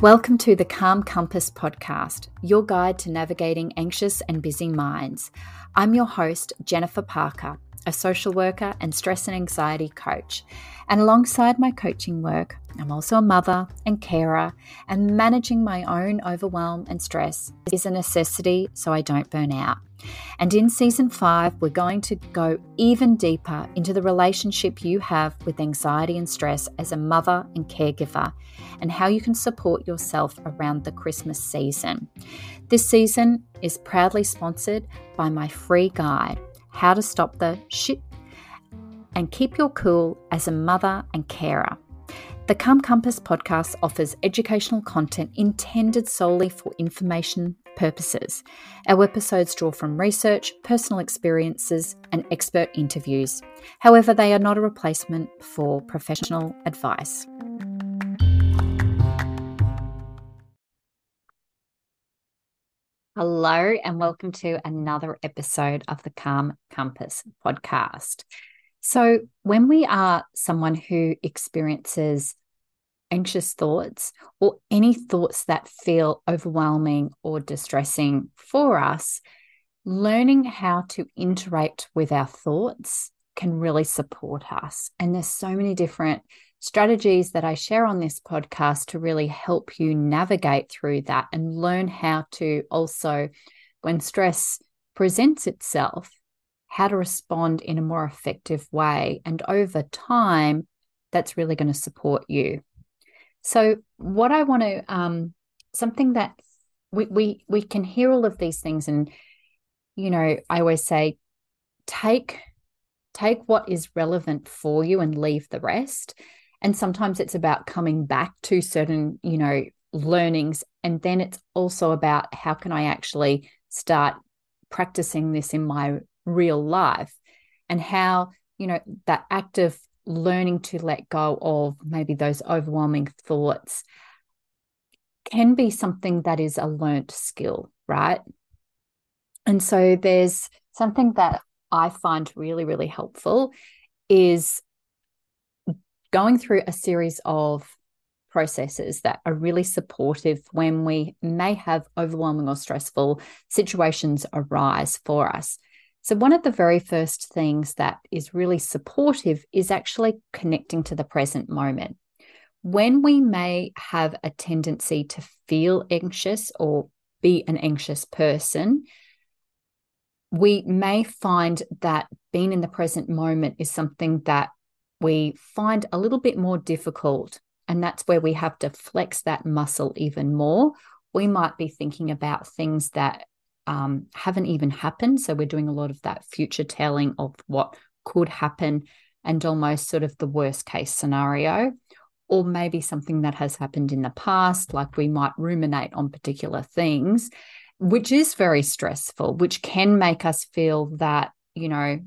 Welcome to the Calm Compass podcast, your guide to navigating anxious and busy minds. I'm your host, Jennifer Parker, a social worker and stress and anxiety coach. And alongside my coaching work, I'm also a mother and carer, and managing my own overwhelm and stress is a necessity so I don't burn out. And in season five, we're going to go even deeper into the relationship you have with anxiety and stress as a mother and caregiver, and how you can support yourself around the Christmas season. This season is proudly sponsored by my free guide, How to Stop the Shit and Keep Your Cool as a Mother and Carer. The Calm Compass podcast offers educational content intended solely for information purposes. Our episodes draw from research, personal experiences, and expert interviews. However, they are not a replacement for professional advice. Hello, and welcome to another episode of the Calm Compass podcast. So, when we are someone who experiences anxious thoughts or any thoughts that feel overwhelming or distressing for us, learning how to interact with our thoughts can really support us. And there's so many different strategies that I share on this podcast to really help you navigate through that and learn how to also, when stress presents itself, how to respond in a more effective way. And over time, that's really going to support you. So, what I want to, um, something that we, we we can hear all of these things, and you know, I always say, take take what is relevant for you and leave the rest. And sometimes it's about coming back to certain, you know, learnings, and then it's also about how can I actually start practicing this in my real life, and how you know that act of learning to let go of maybe those overwhelming thoughts can be something that is a learnt skill, right? And so there's something that I find really, really helpful is going through a series of processes that are really supportive when we may have overwhelming or stressful situations arise for us. So, one of the very first things that is really supportive is actually connecting to the present moment. When we may have a tendency to feel anxious or be an anxious person, we may find that being in the present moment is something that we find a little bit more difficult. And that's where we have to flex that muscle even more. We might be thinking about things that um, haven't even happened. So we're doing a lot of that future telling of what could happen and almost sort of the worst case scenario, or maybe something that has happened in the past, like we might ruminate on particular things, which is very stressful, which can make us feel that, you know,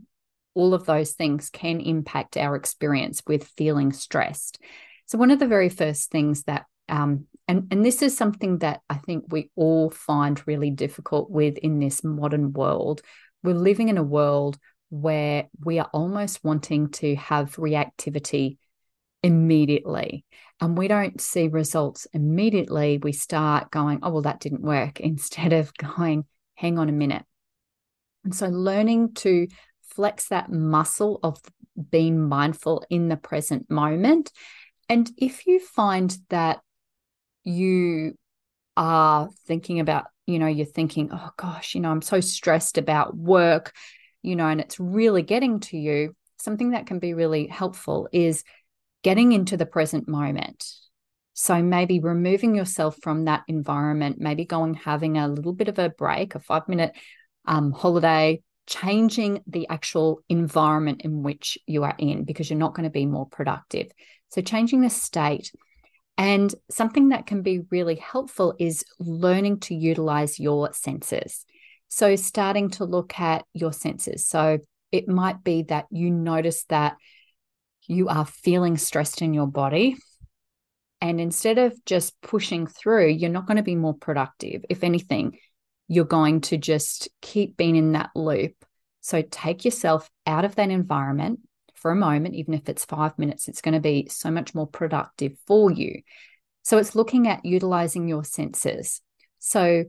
all of those things can impact our experience with feeling stressed. So, one of the very first things that um, and and this is something that I think we all find really difficult with in this modern world. We're living in a world where we are almost wanting to have reactivity immediately and we don't see results immediately we start going oh well that didn't work instead of going hang on a minute and so learning to flex that muscle of being mindful in the present moment and if you find that you are thinking about, you know, you're thinking, oh gosh, you know, I'm so stressed about work, you know, and it's really getting to you, something that can be really helpful is getting into the present moment. So maybe removing yourself from that environment, maybe going having a little bit of a break, a five minute um, holiday, changing the actual environment in which you are in because you're not going to be more productive. So changing the state and something that can be really helpful is learning to utilize your senses. So, starting to look at your senses. So, it might be that you notice that you are feeling stressed in your body. And instead of just pushing through, you're not going to be more productive. If anything, you're going to just keep being in that loop. So, take yourself out of that environment for a moment, even if it's five minutes, it's going to be so much more productive for you. So it's looking at utilizing your senses. So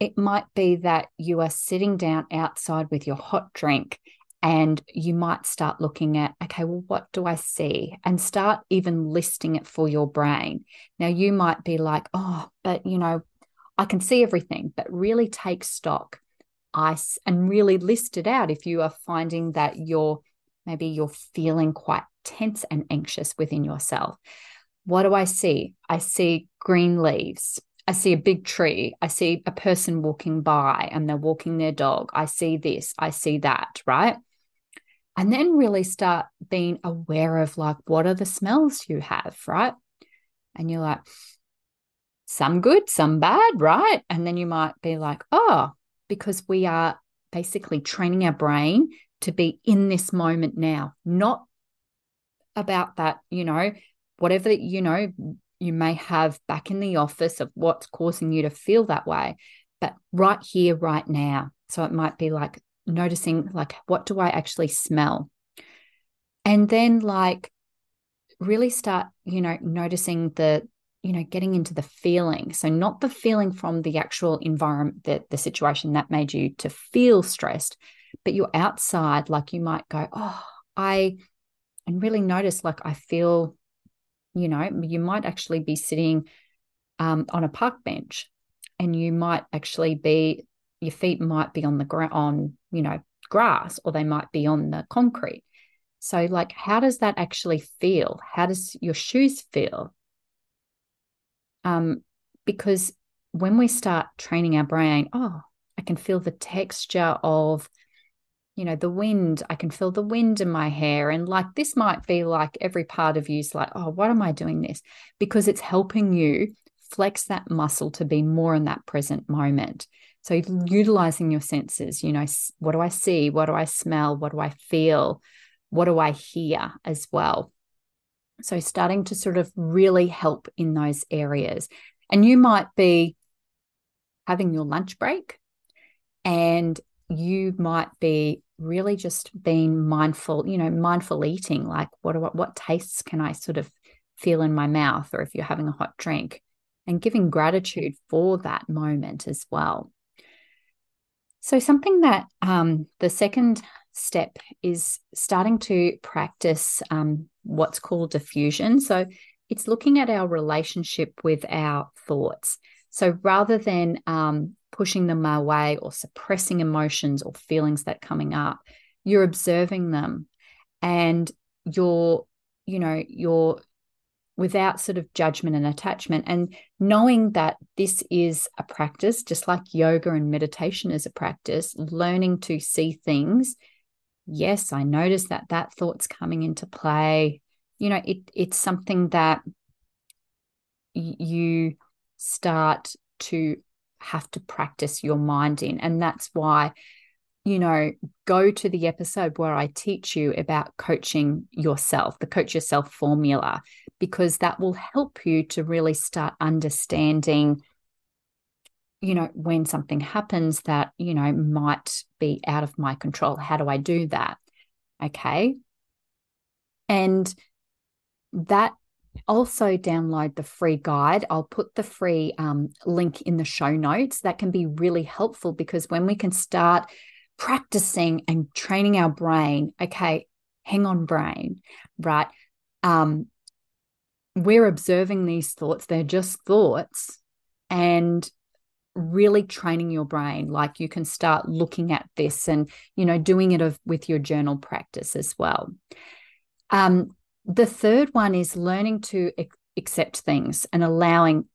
it might be that you are sitting down outside with your hot drink and you might start looking at, okay, well, what do I see? And start even listing it for your brain. Now, you might be like, oh, but you know, I can see everything, but really take stock ice and really list it out if you are finding that you're maybe you're feeling quite tense and anxious within yourself. What do I see? I see green leaves. I see a big tree. I see a person walking by and they're walking their dog. I see this. I see that, right? And then really start being aware of like, what are the smells you have, right? And you're like, some good, some bad, right? And then you might be like, oh, because we are basically training our brain to be in this moment now, not about that, you know, whatever, you know, you may have back in the office of what's causing you to feel that way, but right here, right now. So it might be like noticing, like, what do I actually smell? And then, like, really start, you know, noticing the you know getting into the feeling. So not the feeling from the actual environment that the situation that made you to feel stressed but you're outside like you might go oh i and really notice like i feel you know you might actually be sitting um, on a park bench and you might actually be your feet might be on the ground on you know grass or they might be on the concrete. So like how does that actually feel? How does your shoes feel um, because when we start training our brain, oh, I can feel the texture of, you know, the wind. I can feel the wind in my hair. And like this might be like every part of you's like, oh, what am I doing this? Because it's helping you flex that muscle to be more in that present moment. So utilizing your senses, you know, what do I see? What do I smell? What do I feel? What do I hear as well? So, starting to sort of really help in those areas. And you might be having your lunch break and you might be really just being mindful, you know, mindful eating, like what, what, what tastes can I sort of feel in my mouth, or if you're having a hot drink, and giving gratitude for that moment as well. So, something that um, the second step is starting to practice um, what's called diffusion. So it's looking at our relationship with our thoughts. So rather than um, pushing them away or suppressing emotions or feelings that coming up, you're observing them and you're, you know, you're without sort of judgment and attachment and knowing that this is a practice just like yoga and meditation is a practice learning to see things yes, I notice that that thought's coming into play. You know, it it's something that you start to have to practice your mind in. And that's why, you know, go to the episode where I teach you about coaching yourself, the coach yourself formula, because that will help you to really start understanding you know, when something happens that, you know, might be out of my control, how do I do that? Okay. And that also download the free guide. I'll put the free um, link in the show notes. That can be really helpful because when we can start practicing and training our brain, okay, hang on, brain, right? Um, we're observing these thoughts, they're just thoughts. And really training your brain like you can start looking at this and you know doing it of, with your journal practice as well. Um, the third one is learning to accept things and allowing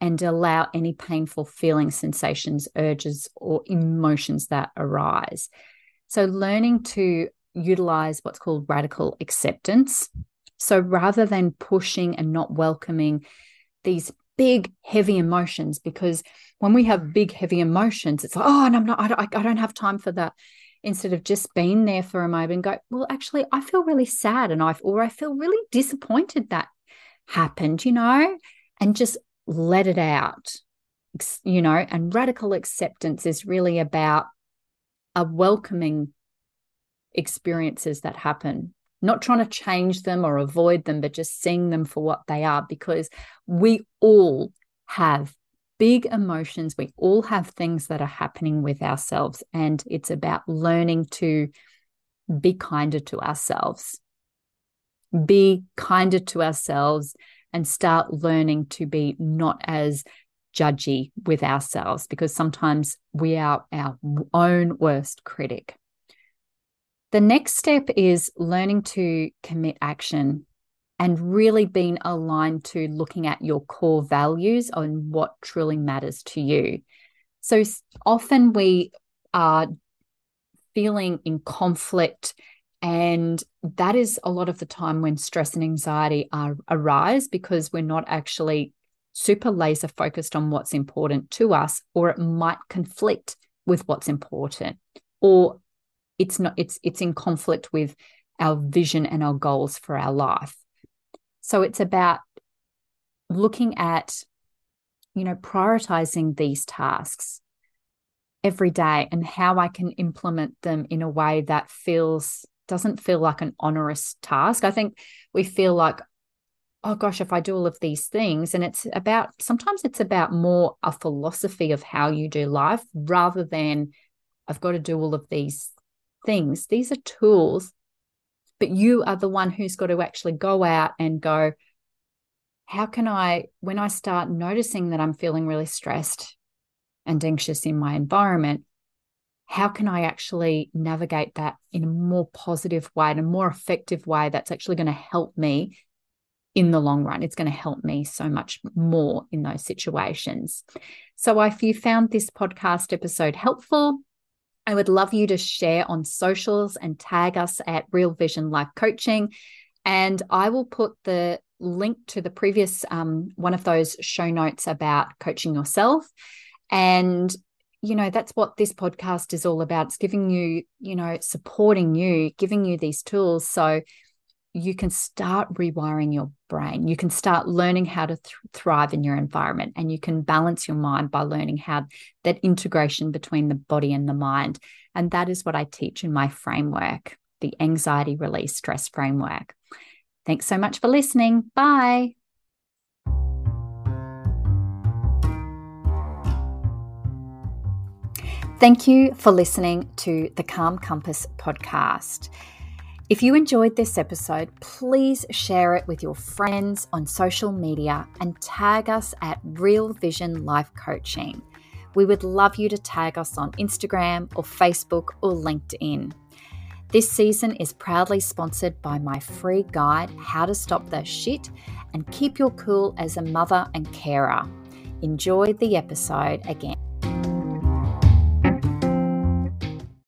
and allow any painful feelings sensations urges or emotions that arise. So learning to utilize what's called radical acceptance. So rather than pushing and not welcoming these big heavy emotions because when we have big heavy emotions it's like oh and i'm not I don't, I don't have time for that instead of just being there for a moment and go well actually i feel really sad and i or i feel really disappointed that happened you know? And just let it out. You know and radical acceptance is really about a welcoming experiences that happen not trying to change them or avoid them, but just seeing them for what they are, because we all have big emotions. We all have things that are happening with ourselves, and it's about learning to be kinder to ourselves. Be kinder to ourselves and start learning to be not as judgy with ourselves because sometimes we are our own worst critic. The next step is learning to commit action and really being aligned to looking at your core values on what truly matters to you. So often we are feeling in conflict and that is a lot of the time when stress and anxiety are, arise because we're not actually super laser focused on what's important to us, or it might conflict with what's important, or it's not it's it's in conflict with our vision and our goals for our life. So it's about looking at you know prioritizing these tasks every day and how i can implement them in a way that feels doesn't feel like an onerous task. I think we feel like oh gosh if i do all of these things and it's about sometimes it's about more a philosophy of how you do life rather than i've got to do all of these things. These are tools, but you are the one who's got to actually go out and go, how can I, when I start noticing that I'm feeling really stressed and anxious in my environment, how can I actually navigate that in a more positive way, in a more effective way that's actually going to help me in the long run? It's going to help me so much more in those situations. So, if you found this podcast episode helpful, I would love you to share on socials and tag us at Real Vision Life Coaching. And I will put the link to the previous um, one of those show notes about coaching yourself. And, you know, that's what this podcast is all about. It's giving you, you know, supporting you, giving you these tools. So you can start rewiring your brain. You can start learning how to th- thrive in your environment and you can balance your mind by learning how that integration between the body and the mind. And that is what I teach in my framework, the anxiety release stress framework. Thanks so much for listening. Bye. Thank you for listening to the Calm Compass podcast. If you enjoyed this episode, please share it with your friends on social media and tag us at Real Vision Life Coaching. We would love you to tag us on Instagram or Facebook or LinkedIn. This season is proudly sponsored by my free guide, How to Stop the Shit and Keep Your Cool as a Mother and Carer. Enjoy the episode again.